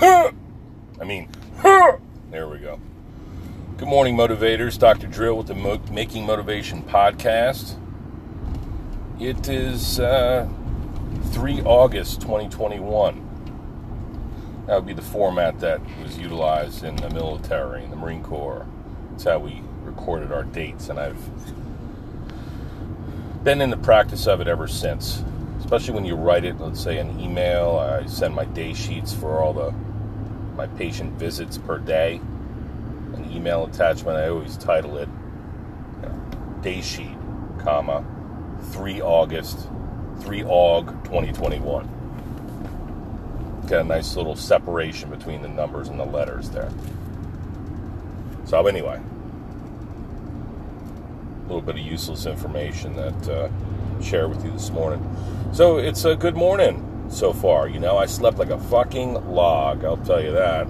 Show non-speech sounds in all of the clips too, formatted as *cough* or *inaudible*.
I mean, there we go. Good morning, motivators. Dr. Drill with the Mo- Making Motivation podcast. It is uh, 3 August 2021. That would be the format that was utilized in the military, in the Marine Corps. That's how we recorded our dates, and I've been in the practice of it ever since. Especially when you write it, let's say an email. I send my day sheets for all the my patient visits per day. An email attachment. I always title it you know, day sheet, comma 3 August, 3 Aug 2021. Got a nice little separation between the numbers and the letters there. So anyway, a little bit of useless information that uh, share with you this morning. So it's a good morning so far. You know, I slept like a fucking log. I'll tell you that.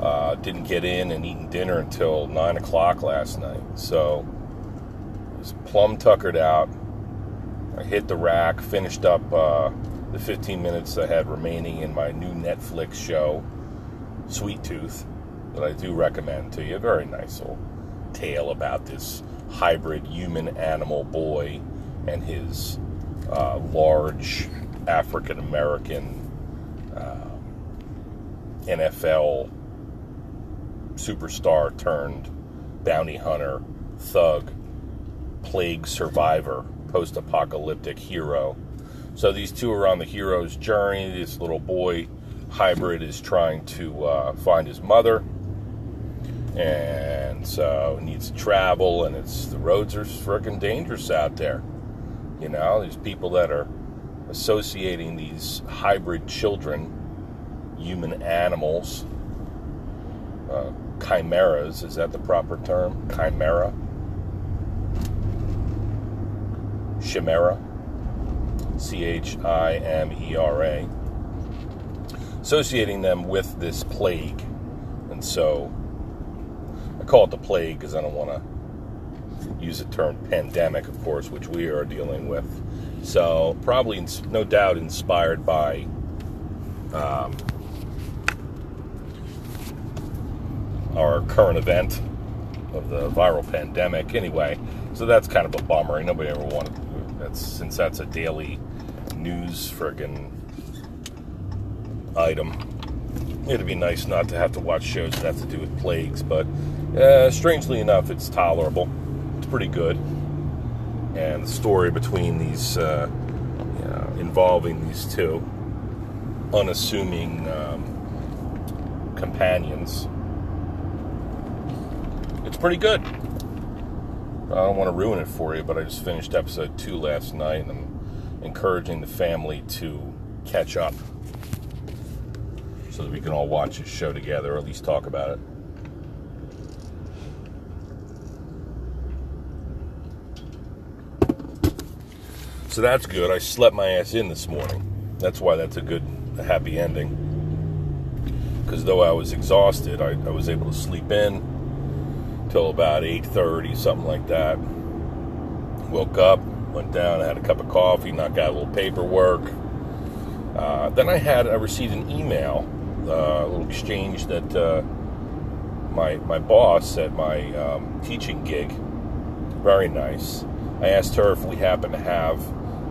Uh, didn't get in and eating dinner until nine o'clock last night. So it was plum tuckered out. I hit the rack, finished up uh, the 15 minutes I had remaining in my new Netflix show, Sweet Tooth, that I do recommend to you. Very nice little tale about this hybrid human animal boy and his uh, large African American uh, NFL superstar turned bounty hunter, thug, plague survivor, post apocalyptic hero. So these two are on the hero's journey. This little boy hybrid is trying to uh, find his mother and so it needs to travel and it's the roads are freaking dangerous out there. You know there's people that are associating these hybrid children human animals uh, chimeras is that the proper term? Chimera? Chimera? C-h-i-m-e-r-a associating them with this plague. And so call it the plague because I don't want to use the term pandemic, of course, which we are dealing with. So, probably, no doubt, inspired by um, our current event of the viral pandemic. Anyway, so that's kind of a bummer. Nobody ever wanted that's since that's a daily news friggin' item. It'd be nice not to have to watch shows that have to do with plagues, but uh, strangely enough, it's tolerable. It's pretty good. And the story between these, uh, you know, involving these two unassuming um, companions, it's pretty good. I don't want to ruin it for you, but I just finished episode two last night, and I'm encouraging the family to catch up so that we can all watch this show together, or at least talk about it. So that's good. I slept my ass in this morning. That's why that's a good, a happy ending. Because though I was exhausted, I, I was able to sleep in till about 8.30, something like that. Woke up, went down, had a cup of coffee, knocked out a little paperwork. Uh, then I had, I received an email, uh, a little exchange that uh, my, my boss at my um, teaching gig, very nice. I asked her if we happen to have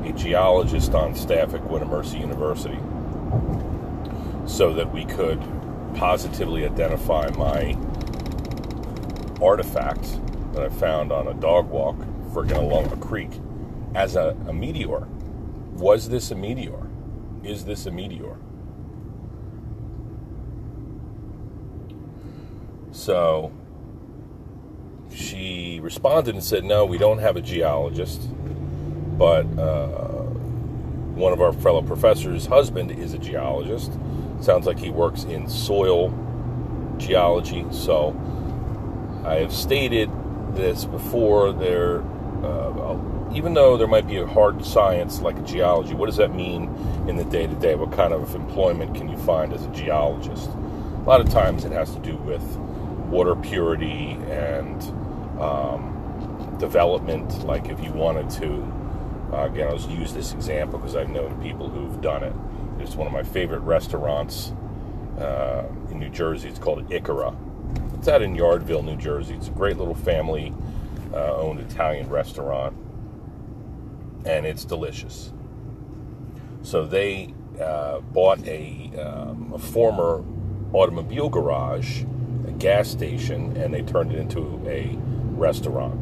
a geologist on staff at Gwynedd Mercy University so that we could positively identify my artifact that I found on a dog walk freaking along a creek as a, a meteor. Was this a meteor? Is this a meteor? So she responded and said, No, we don't have a geologist but uh, one of our fellow professors' husband is a geologist. Sounds like he works in soil geology. So I have stated this before. There, uh, even though there might be a hard science like geology, what does that mean in the day to day? What kind of employment can you find as a geologist? A lot of times it has to do with water purity and um, development. Like if you wanted to uh, again, I'll just use this example because I've known people who've done it. It's one of my favorite restaurants uh, in New Jersey. It's called Ikara. It's out in Yardville, New Jersey. It's a great little family uh, owned Italian restaurant, and it's delicious. So they uh, bought a, um, a former automobile garage, a gas station, and they turned it into a restaurant.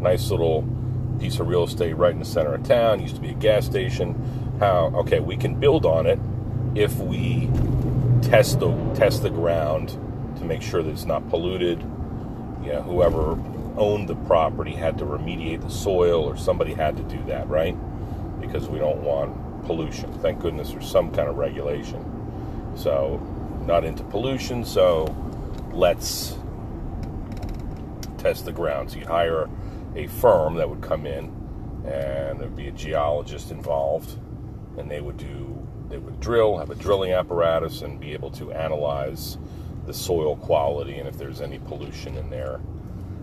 Nice little piece of real estate right in the center of town. Used to be a gas station. How okay, we can build on it if we test the test the ground to make sure that it's not polluted. You know, whoever owned the property had to remediate the soil, or somebody had to do that, right? Because we don't want pollution. Thank goodness there's some kind of regulation. So, not into pollution. So, let's test the ground. So you hire a firm that would come in, and there'd be a geologist involved, and they would do they would drill, have a drilling apparatus, and be able to analyze the soil quality and if there's any pollution in there,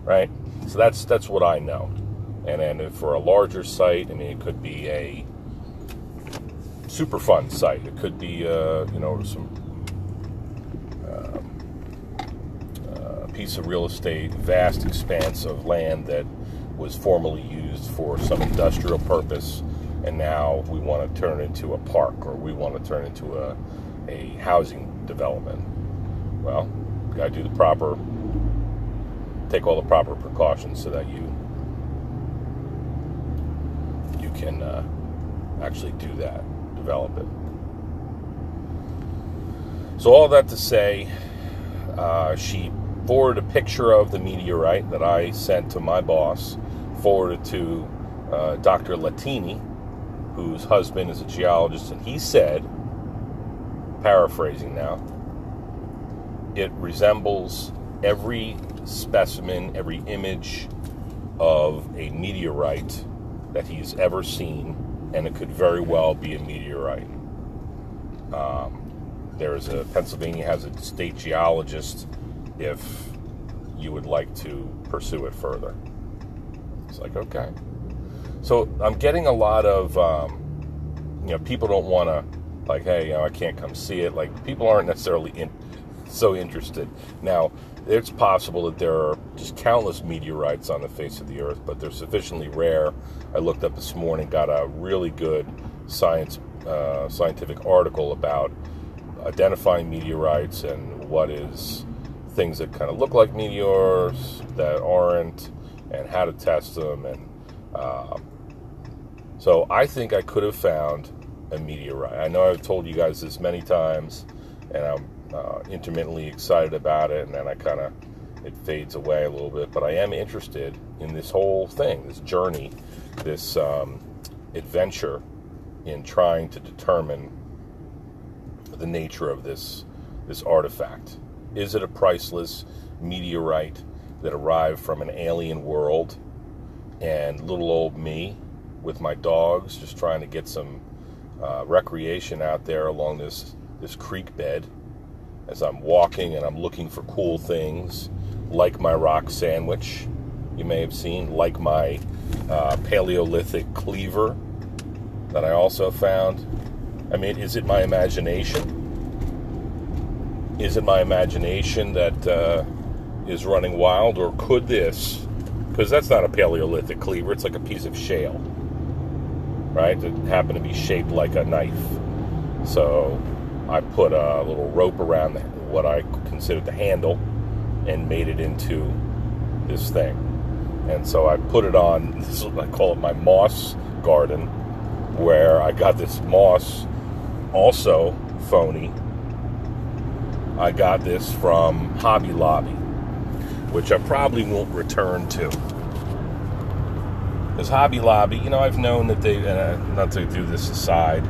right? So that's that's what I know. And then for a larger site, I mean, it could be a Superfund site. It could be, uh, you know, some piece of real estate, vast expanse of land that was formerly used for some industrial purpose, and now we want to turn it into a park or we want to turn it into a, a housing development. Well, you got to do the proper, take all the proper precautions so that you you can uh, actually do that, develop it. So all that to say, uh, she forwarded a picture of the meteorite that I sent to my boss, forwarded to uh, Dr. Latini, whose husband is a geologist, and he said, paraphrasing now, it resembles every specimen, every image of a meteorite that he's ever seen, and it could very well be a meteorite. Um, there's a Pennsylvania has a state geologist if you would like to pursue it further. It's like, okay. So I'm getting a lot of, um, you know, people don't want to, like, hey, you know, I can't come see it. Like, people aren't necessarily in, so interested. Now, it's possible that there are just countless meteorites on the face of the earth, but they're sufficiently rare. I looked up this morning, got a really good science uh, scientific article about identifying meteorites and what is things that kind of look like meteors that aren't, and how to test them. And uh, so I think I could have found a meteorite. I know I've told you guys this many times, and I'm uh, intermittently excited about it, and then I kind of it fades away a little bit. But I am interested in this whole thing, this journey, this um, adventure in trying to determine the nature of this this artifact. Is it a priceless meteorite that arrived from an alien world? And little old me with my dogs just trying to get some uh, recreation out there along this, this creek bed as I'm walking and I'm looking for cool things like my rock sandwich, you may have seen, like my uh, Paleolithic cleaver that I also found. I mean, is it my imagination? is it my imagination that uh, is running wild, or could this? Because that's not a Paleolithic cleaver; it's like a piece of shale, right? That happened to be shaped like a knife. So I put a little rope around what I considered the handle and made it into this thing. And so I put it on. *laughs* This is I call it my moss garden, where I got this moss, also phony I got this from Hobby Lobby, which I probably won't return to. Because Hobby Lobby, you know, I've known that they, uh, not to do this aside,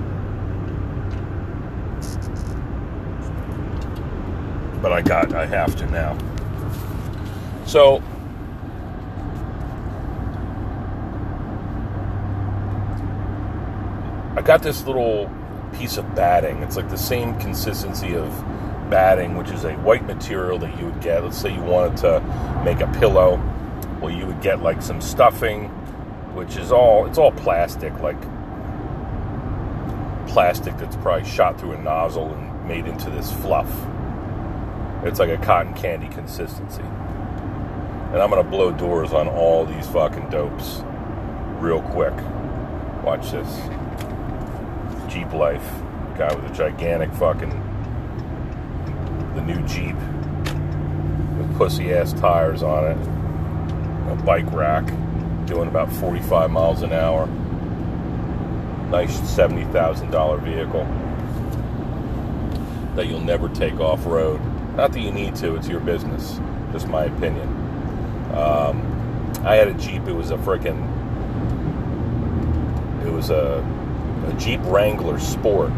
but I got, I have to now. So, I got this little piece of batting. It's like the same consistency of batting, which is a white material that you would get. Let's say you wanted to make a pillow, well, you would get like some stuffing, which is all it's all plastic, like plastic that's probably shot through a nozzle and made into this fluff. It's like a cotton candy consistency. And I'm gonna blow doors on all these fucking dopes real quick. Watch this. Jeep Life. Guy with a gigantic fucking the new Jeep with pussy ass tires on it. A bike rack doing about 45 miles an hour. Nice $70,000 vehicle that you'll never take off road. Not that you need to, it's your business. Just my opinion. Um, I had a Jeep, it was a freaking, it was a, a Jeep Wrangler Sport.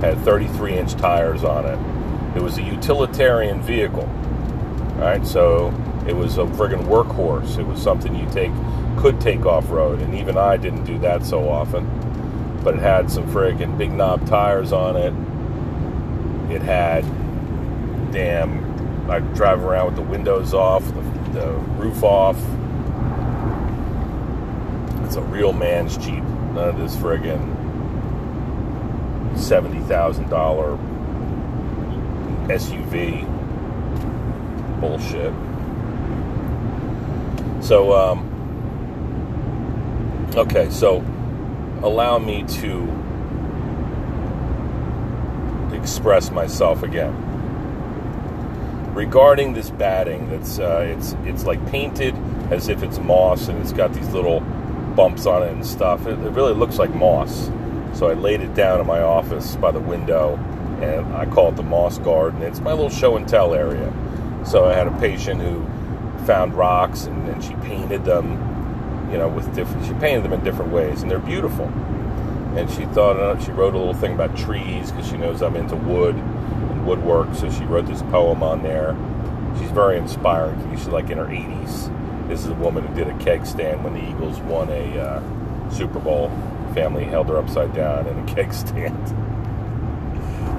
Had 33 inch tires on it. It was a utilitarian vehicle. Right? So it was a friggin' workhorse. It was something you take could take off road, and even I didn't do that so often. But it had some friggin' big knob tires on it. It had damn. I drive around with the windows off, the, the roof off. It's a real man's Jeep. None of this friggin' seventy thousand dollar SUV bullshit. So, um, okay, so allow me to express myself again regarding this batting. That's uh, it's it's like painted as if it's moss, and it's got these little bumps on it and stuff. It, it really looks like moss. So I laid it down in my office by the window, and I call it the moss garden. It's my little show and tell area. So I had a patient who found rocks and then she painted them, you know, with different. She painted them in different ways, and they're beautiful. And she thought uh, she wrote a little thing about trees because she knows I'm into wood and woodwork. So she wrote this poem on there. She's very inspiring. She's like in her 80s. This is a woman who did a keg stand when the Eagles won a uh, Super Bowl. Family held her upside down in a *laughs* keg stand.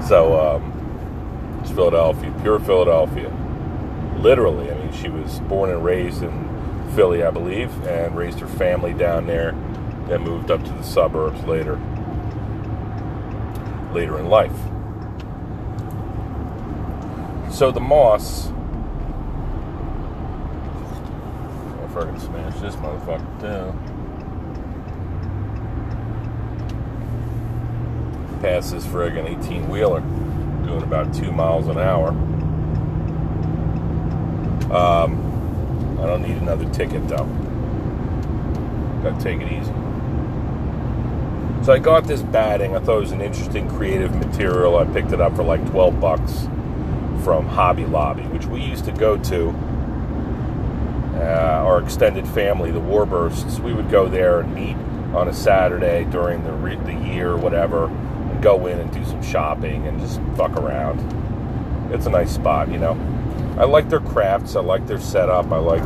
So um, it's Philadelphia, pure Philadelphia literally. I mean, she was born and raised in Philly, I believe, and raised her family down there. Then moved up to the suburbs later, later in life. So the moss. If I can smash this motherfucker down. Pass this friggin' 18 wheeler, doing about two miles an hour. Um, I don't need another ticket though. Gotta take it easy. So I got this batting. I thought it was an interesting creative material. I picked it up for like 12 bucks from Hobby Lobby, which we used to go to. Uh, our extended family, the Warbursts, we would go there and meet on a Saturday during the, re- the year or whatever go in and do some shopping and just fuck around. It's a nice spot, you know. I like their crafts. I like their setup. I like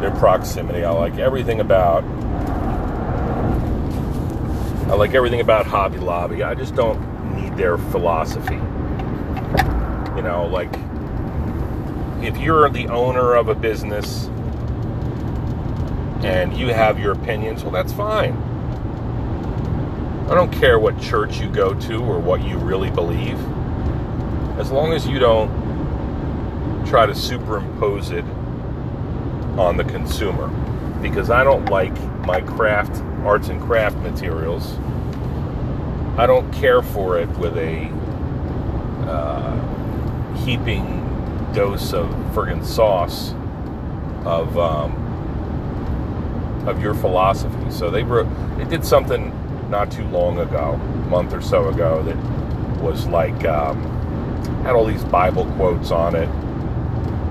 their proximity. I like everything about. I like everything about Hobby Lobby. I just don't need their philosophy. You know, like if you're the owner of a business and you have your opinions, well, that's fine. I don't care what church you go to or what you really believe. As long as you don't try to superimpose it on the consumer because I don't like my craft, arts and craft materials. I don't care for it with a uh, heaping dose of friggin' sauce of um, of your philosophy. So they wrote, they did something not too long ago, a month or so ago, that was like um, had all these Bible quotes on it.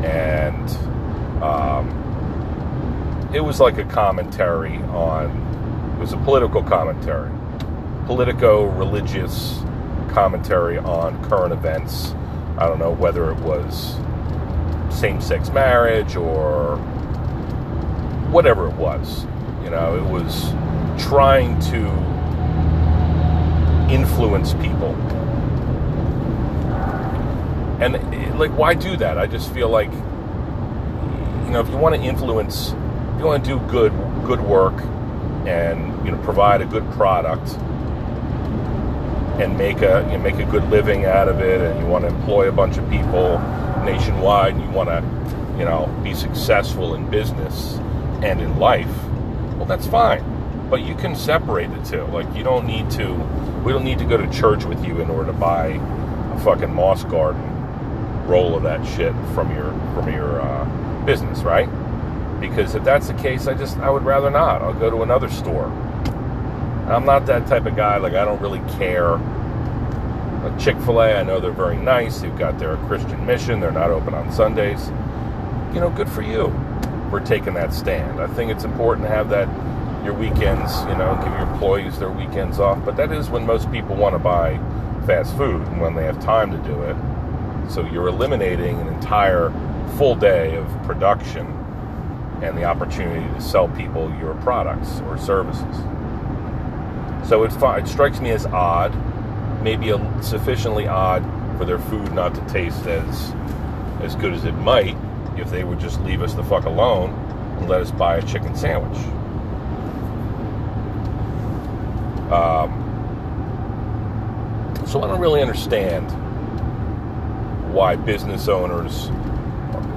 And um, it was like a commentary on it was a political commentary politico-religious commentary on current events. I don't know whether it was same-sex marriage or whatever it was you know it was trying to influence people and like why do that i just feel like you know if you want to influence if you want to do good good work and you know provide a good product and make a you know, make a good living out of it, and you want to employ a bunch of people nationwide, and you want to you know be successful in business and in life, well, that's fine. But you can separate the two. Like you don't need to. We don't need to go to church with you in order to buy a fucking moss garden roll of that shit from your from your uh, business, right? Because if that's the case, I just I would rather not. I'll go to another store. I'm not that type of guy. Like I don't really care. Chick Fil A, I know they're very nice. They've got their Christian mission. They're not open on Sundays. You know, good for you for taking that stand. I think it's important to have that your weekends. You know, give your employees their weekends off. But that is when most people want to buy fast food and when they have time to do it. So you're eliminating an entire full day of production and the opportunity to sell people your products or services. So it, it strikes me as odd, maybe a, sufficiently odd for their food not to taste as as good as it might if they would just leave us the fuck alone and let us buy a chicken sandwich. Um, so I don't really understand why business owners,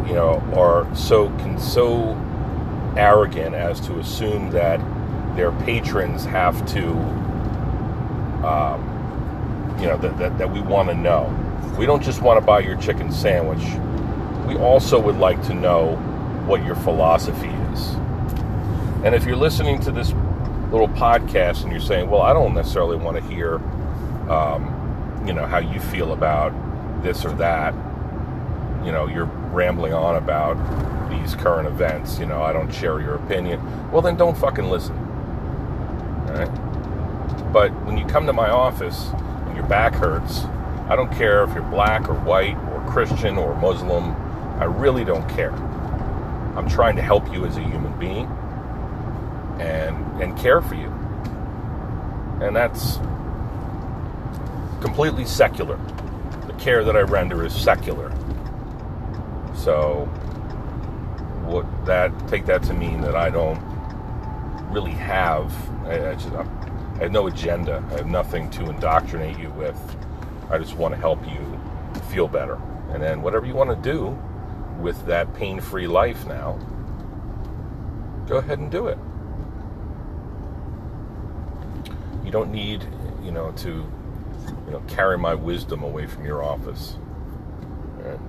you know, are so can so arrogant as to assume that their patrons have to, um, you know, that, that, that we want to know. We don't just want to buy your chicken sandwich. We also would like to know what your philosophy is. And if you're listening to this little podcast and you're saying, well, I don't necessarily want to hear, um, you know, how you feel about this or that, you know, you're rambling on about these current events, you know, I don't share your opinion. Well, then don't fucking listen. All right? But when you come to my office and your back hurts, I don't care if you're black or white or Christian or Muslim. I really don't care. I'm trying to help you as a human being and and care for you. And that's completely secular. The care that I render is secular. So what that take that to mean that I don't really have I, I just I have no agenda. I have nothing to indoctrinate you with. I just want to help you feel better. And then whatever you want to do with that pain-free life now, go ahead and do it. You don't need, you know, to, you know, carry my wisdom away from your office. Right?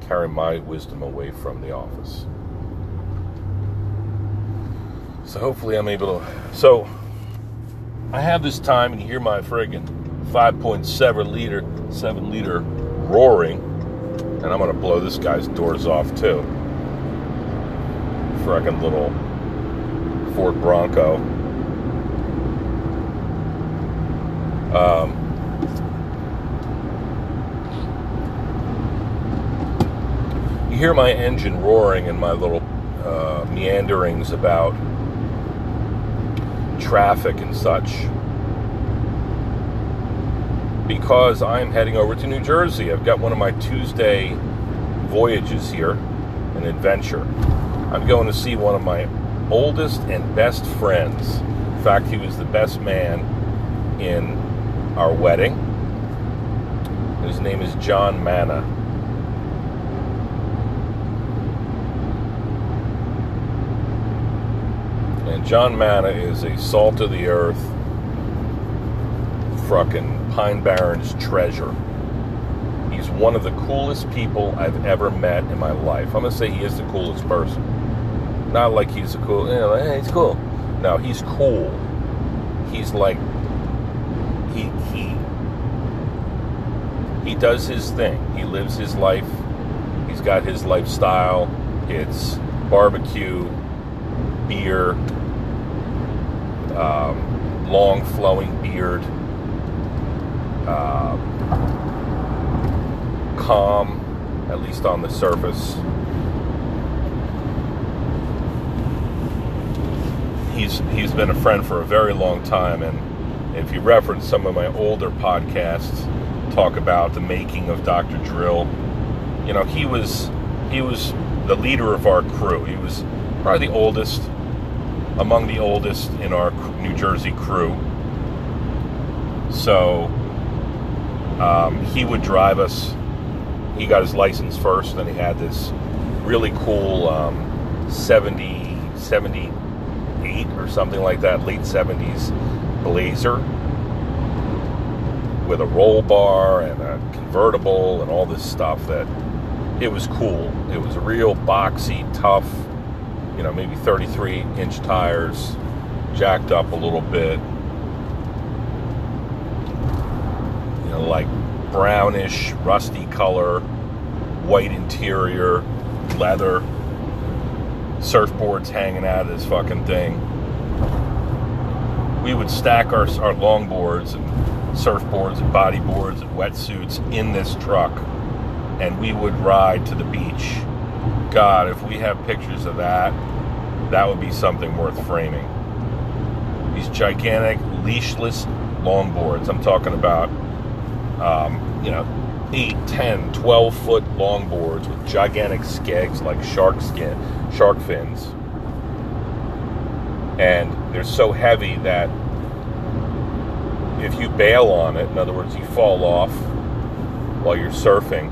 Carry my wisdom away from the office. So hopefully I'm able to. So I have this time, and hear my friggin' 5.7 liter, 7 liter roaring, and I'm gonna blow this guy's doors off too. Frickin' little Ford Bronco. Um, you hear my engine roaring and my little uh, meanderings about traffic and such because I'm heading over to New Jersey. I've got one of my Tuesday voyages here, an adventure. I'm going to see one of my oldest and best friends. In fact, he was the best man in our wedding. His name is John Manna. And John Manna is a salt of the earth, fucking Pine Barrens treasure. He's one of the coolest people I've ever met in my life. I'm gonna say he is the coolest person. Not like he's a cool, you know, hey, he's cool. No, he's cool. He's like he he he does his thing. He lives his life. He's got his lifestyle. It's barbecue, beer, um, long flowing beard, uh, calm, at least on the surface. He's he's been a friend for a very long time, and if you reference some of my older podcasts, talk about the making of Dr. Drill. You know, he was he was the leader of our crew. He was probably the oldest among the oldest in our New Jersey crew. So um, he would drive us. He got his license first, then he had this really cool um, 70, 78 or something like that, late 70s Blazer with a roll bar and a convertible and all this stuff that it was cool. It was a real boxy, tough, you know, maybe 33 inch tires, jacked up a little bit. You know, like brownish, rusty color, white interior, leather, surfboards hanging out of this fucking thing. We would stack our, our longboards and surfboards and bodyboards and wetsuits in this truck and we would ride to the beach. God, if we have pictures of that, that would be something worth framing. These gigantic leashless longboards. I'm talking about, um, you know, 8, 10, 12 foot longboards with gigantic skegs like shark skin, shark fins. And they're so heavy that if you bail on it, in other words, you fall off while you're surfing,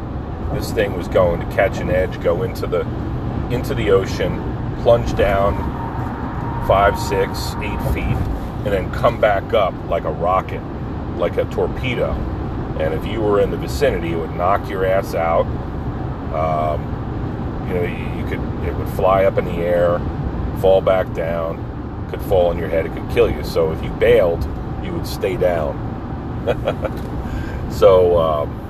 this thing was going to catch an edge, go into the into the ocean, plunge down five, six, eight feet, and then come back up like a rocket, like a torpedo. And if you were in the vicinity, it would knock your ass out. Um, you know, you, you could it would fly up in the air, fall back down, could fall on your head, it could kill you. So if you bailed, you would stay down. *laughs* so. Um,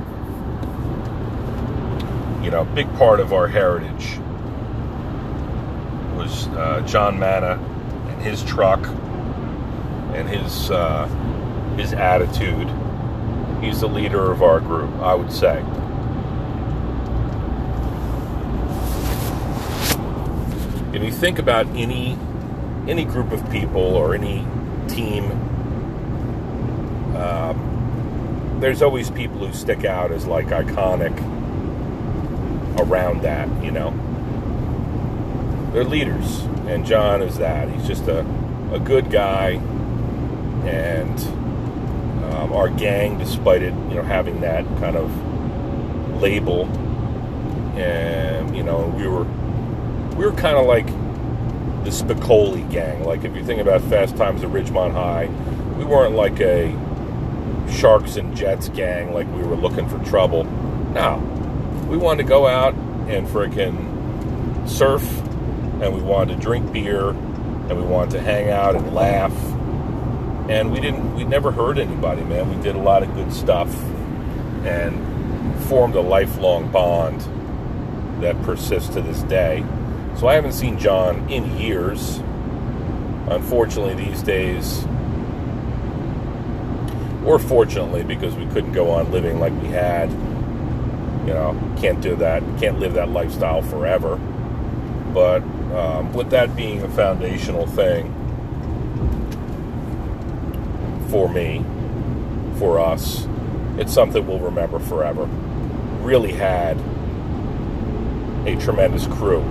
you know, big part of our heritage was uh, John Manna and his truck and his uh, his attitude. He's the leader of our group, I would say. If you think about any any group of people or any team, um, there's always people who stick out as like iconic around that, you know. They're leaders, and John is that. He's just a, a good guy, and um, our gang, despite it, you know, having that kind of label, and you know, we were we were kind of like the Spicoli gang. Like if you think about Fast Times at Ridgemont High, we weren't like a Sharks and Jets gang. Like we were looking for trouble. No, we wanted to go out and freaking surf, and we wanted to drink beer, and we wanted to hang out and laugh. And we didn't, we never hurt anybody, man. We did a lot of good stuff and formed a lifelong bond that persists to this day. So I haven't seen John in years. Unfortunately, these days, or fortunately, because we couldn't go on living like we had you know, can't do that, can't live that lifestyle forever. But um, with that being a foundational thing for me, for us, it's something we'll remember forever. Really had a tremendous crew.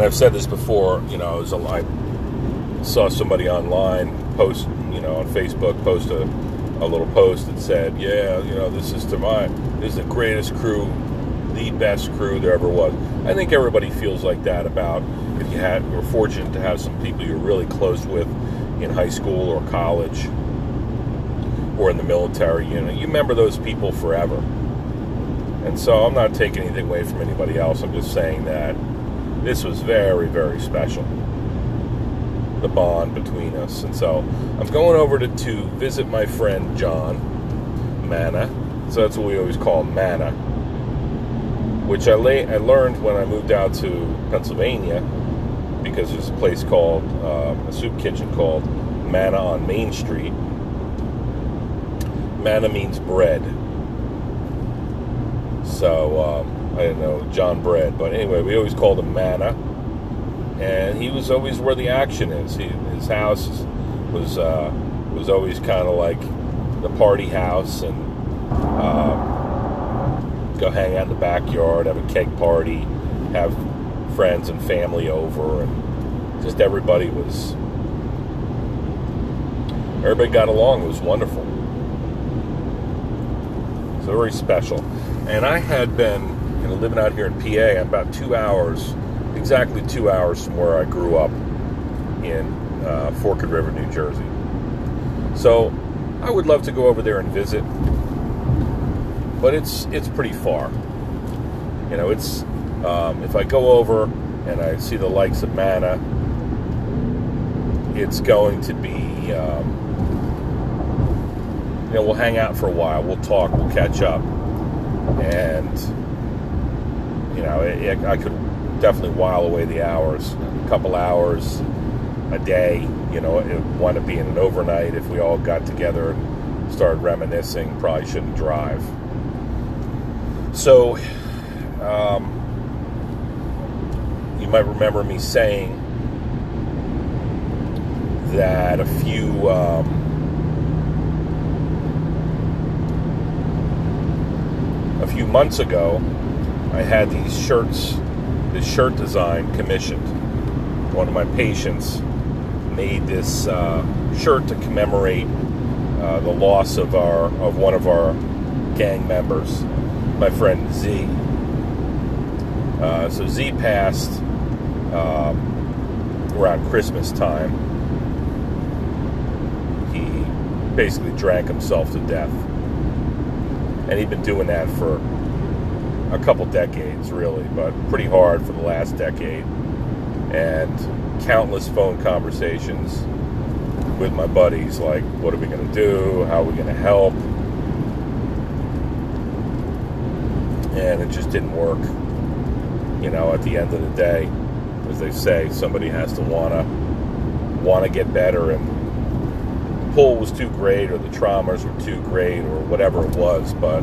And I've said this before, you know, as a I saw somebody online post, you know, on Facebook post a, a little post that said, yeah, you know, this is to my, this is the greatest crew, the best crew there ever was. I think everybody feels like that about if you had, were fortunate to have some people you're really close with in high school or college or in the military, you know, you remember those people forever. And so I'm not taking anything away from anybody else. I'm just saying that this was very, very special. The bond between us. And so I'm going over to, to visit my friend John Manna. So that's what we always call him, Manna. Which I, I learned when I moved out to Pennsylvania because there's a place called, uh, a soup kitchen called Manna on Main Street. Manna means bread. So, um, I don't know, John Bread. But anyway, we always called him Manna. And he was always where the action is. He, his house was uh, was always kind of like the party house and uh, go hang out in the backyard, have a keg party, have friends and family over, and just everybody was everybody got along. It was wonderful. So very special. And I had been you know, living out here in PA I'm about two hours, exactly two hours from where I grew up in uh, Forked River, New Jersey. So I would love to go over there and visit, but it's it's pretty far. You know, it's um, if I go over and I see the likes of Manna, it's going to be. Um, you know, we'll hang out for a while. We'll talk. We'll catch up, and you know, it, it, I could definitely while away the hours, a couple hours a day. You know, it want to be an overnight if we all got together and started reminiscing. Probably shouldn't drive. So, um, you might remember me saying that a few. Um, a few months ago, I had these shirts, this shirt design commissioned. One of my patients made this uh, shirt to commemorate uh, the loss of our of one of our gang members, my friend Z. Uh, so Z passed um, around Christmas time. He basically drank himself to death and he'd been doing that for a couple decades, really, but pretty hard for the last decade. And countless phone conversations with my buddies, like, what are we going to do? How are we going to help? And it just didn't work. You know, at the end of the day, as they say, somebody has to wanna wanna get better and the pull was too great or the traumas were too great or whatever it was, but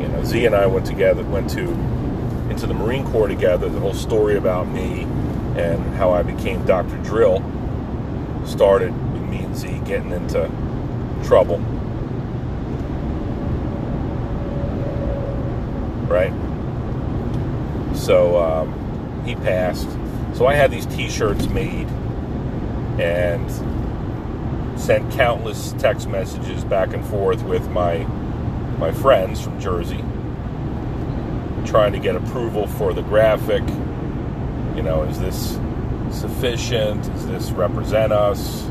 you know, Z and I went together, went to into the Marine Corps together. The whole story about me and how I became Dr. Drill started me and Z getting into trouble. Right? So um, he passed. So I had these T-shirts made and sent countless text messages back and forth with my my friends from Jersey trying to get approval for the graphic. You know is this sufficient? Does this represent us?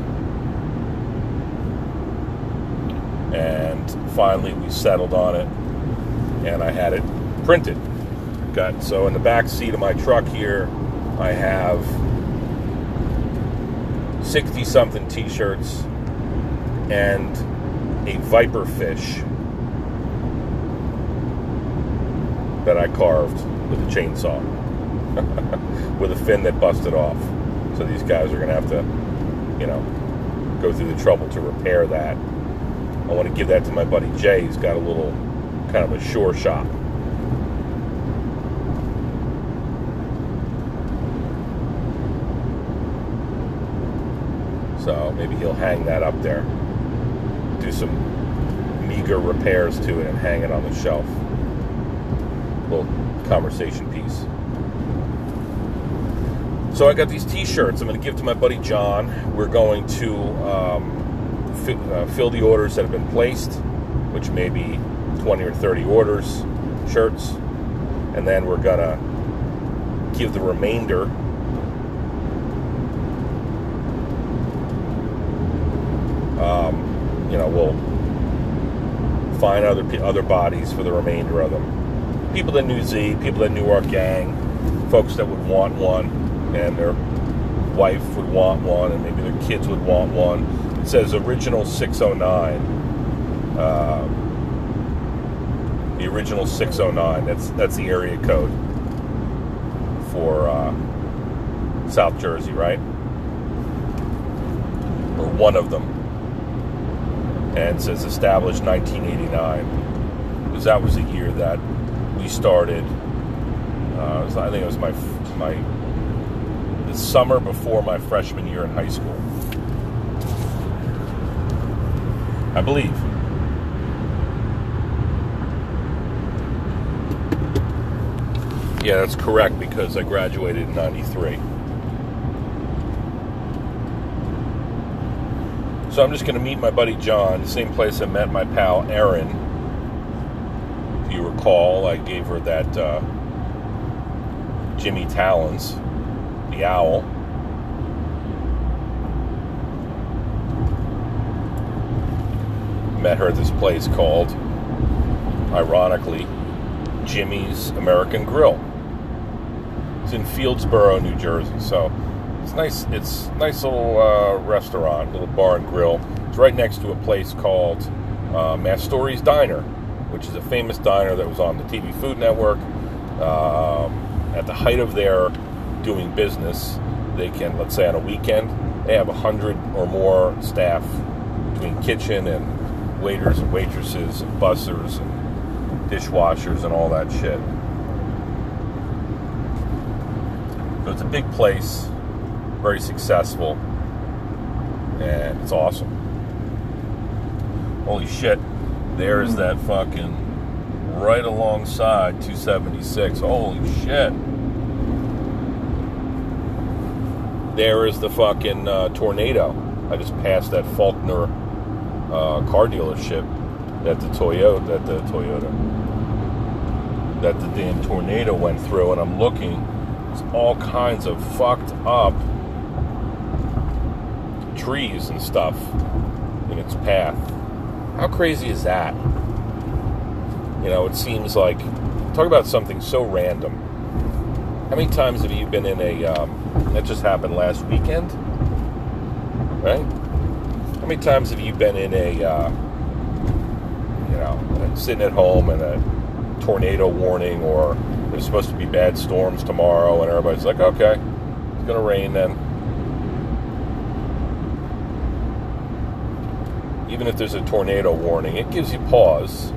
And finally we settled on it and I had it printed. Got so in the back seat of my truck here I have 60 something t shirts and a viper that I carved with a chainsaw *laughs* with a fin that busted off. So these guys are going to have to, you know, go through the trouble to repair that. I want to give that to my buddy Jay. He's got a little kind of a shore shop. So maybe he'll hang that up there, do some meager repairs to it, and hang it on the shelf. Little conversation piece. So I got these T-shirts. I'm going to give to my buddy John. We're going to um, fi- uh, fill the orders that have been placed, which may be 20 or 30 orders, shirts, and then we're gonna give the remainder um, you know, we'll find other other bodies for the remainder of them. People that knew Z, people that knew our gang, folks that would want one, and their wife would want one, and maybe their kids would want one. It says original 609. Uh, the original 609. That's that's the area code for uh, South Jersey, right? Or one of them and says established 1989 because that was the year that started. Uh, was, I think it was my my the summer before my freshman year in high school. I believe. Yeah, that's correct because I graduated in 93. So I'm just going to meet my buddy John, the same place I met my pal Aaron Recall, I gave her that uh, Jimmy Talons, the owl. Met her at this place called, ironically, Jimmy's American Grill. It's in Fieldsboro, New Jersey. So it's nice. It's nice little uh, restaurant, little bar and grill. It's right next to a place called uh, Diner, which is a famous diner that was on the TV Food Network. Um, at the height of their doing business, they can, let's say, on a weekend, they have a hundred or more staff between kitchen and waiters and waitresses and bussers and dishwashers and all that shit. So it's a big place very successful, and it's awesome. Holy shit, there's that fucking right alongside 276. Holy shit. There is the fucking uh, tornado. I just passed that Faulkner uh, car dealership that the Toyota, that the Toyota, that the damn tornado went through, and I'm looking. It's all kinds of fucked up trees and stuff in its path. How crazy is that? You know, it seems like talk about something so random. How many times have you been in a um, that just happened last weekend? Right? How many times have you been in a uh, you know sitting at home and a tornado warning or there's supposed to be bad storms tomorrow and everybody's like, okay, it's gonna rain then even if there's a tornado warning, it gives you pause.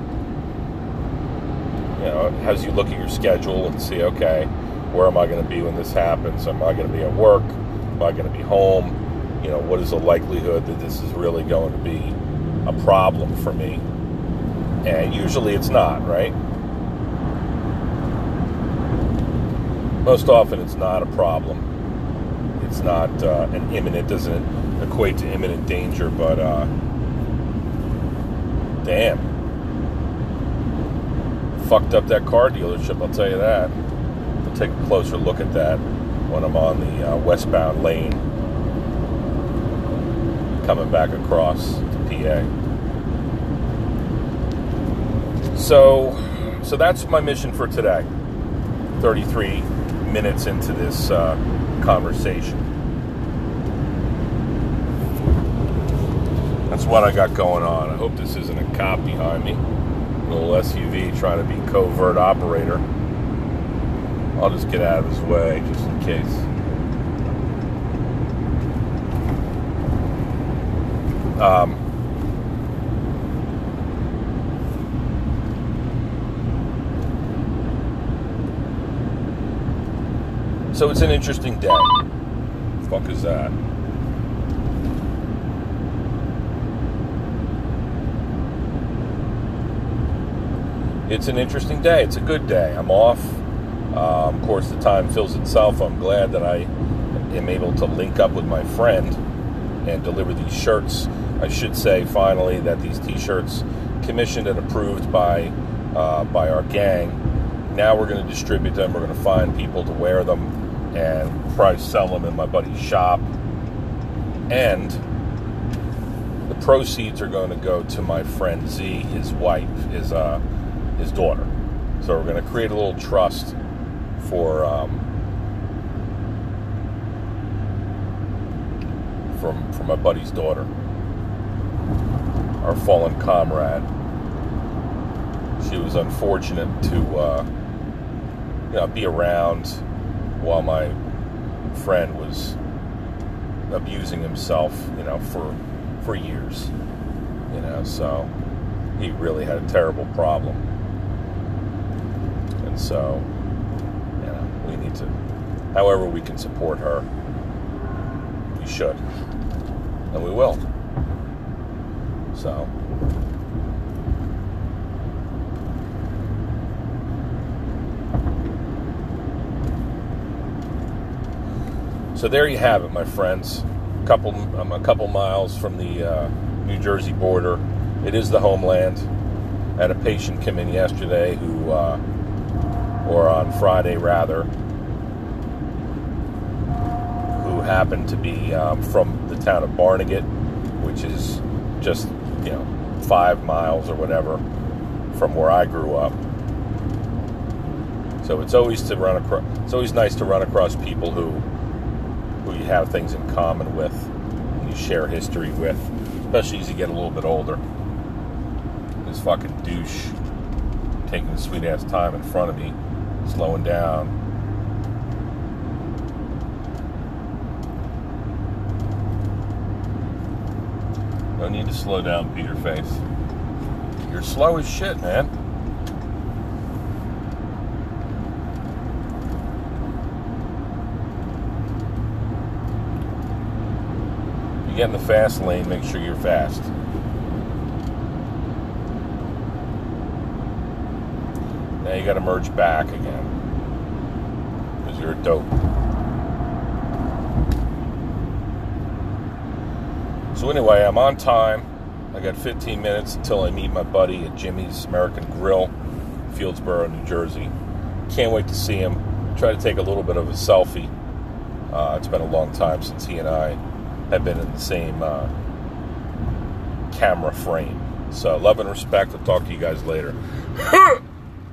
You know, it has you look at your schedule and see, okay, where am I going to be when this happens? Am I going to be at work? Am I going to be home? You know, what is the likelihood that this is really going to be a problem for me? And usually it's not, right? Most often it's not a problem. It's not uh, an imminent, doesn't equate to imminent danger, but uh, Damn. Fucked up that car dealership, I'll tell you that. We'll take a closer look at that when I'm on the uh, westbound lane coming back across to PA. So, so that's my mission for today. 33 minutes into this uh, conversation. That's what I got going on. I hope this isn't a cop behind me. A little SUV trying to be covert operator. I'll just get out of his way just in case. Um, so it's an interesting day. fuck is that? It's an interesting day. It's a good day. I'm off. Uh, of course, the time fills itself. I'm glad that I am able to link up with my friend and deliver these shirts. I should say finally that these T-shirts, commissioned and approved by uh, by our gang. Now we're going to distribute them. We're going to find people to wear them and probably sell them in my buddy's shop. And the proceeds are going to go to my friend Z, his wife, his uh, his daughter. So we're going to create a little trust for um, from from my buddy's daughter, our fallen comrade. She was unfortunate to uh, you know be around while my friend was abusing himself, you know, for for years. You know, so he really had a terrible problem. So, you know, we need to, however, we can support her, we should. And we will. So, So there you have it, my friends. Couple, I'm a couple miles from the uh, New Jersey border. It is the homeland. I had a patient come in yesterday who, uh, or on Friday rather, who happened to be um, from the town of Barnegat, which is just you know five miles or whatever from where I grew up. So it's always to run across. It's always nice to run across people who who you have things in common with, you share history with, especially as you get a little bit older. This fucking douche taking the sweet ass time in front of me, slowing down. No need to slow down, Peter Face. You're slow as shit, man. You get in the fast lane, make sure you're fast. Now you gotta merge back again. Because you're a dope. So anyway, I'm on time. I got 15 minutes until I meet my buddy at Jimmy's American Grill, Fieldsboro, New Jersey. Can't wait to see him. Try to take a little bit of a selfie. Uh, it's been a long time since he and I have been in the same uh, camera frame. So love and respect. I'll talk to you guys later. *laughs*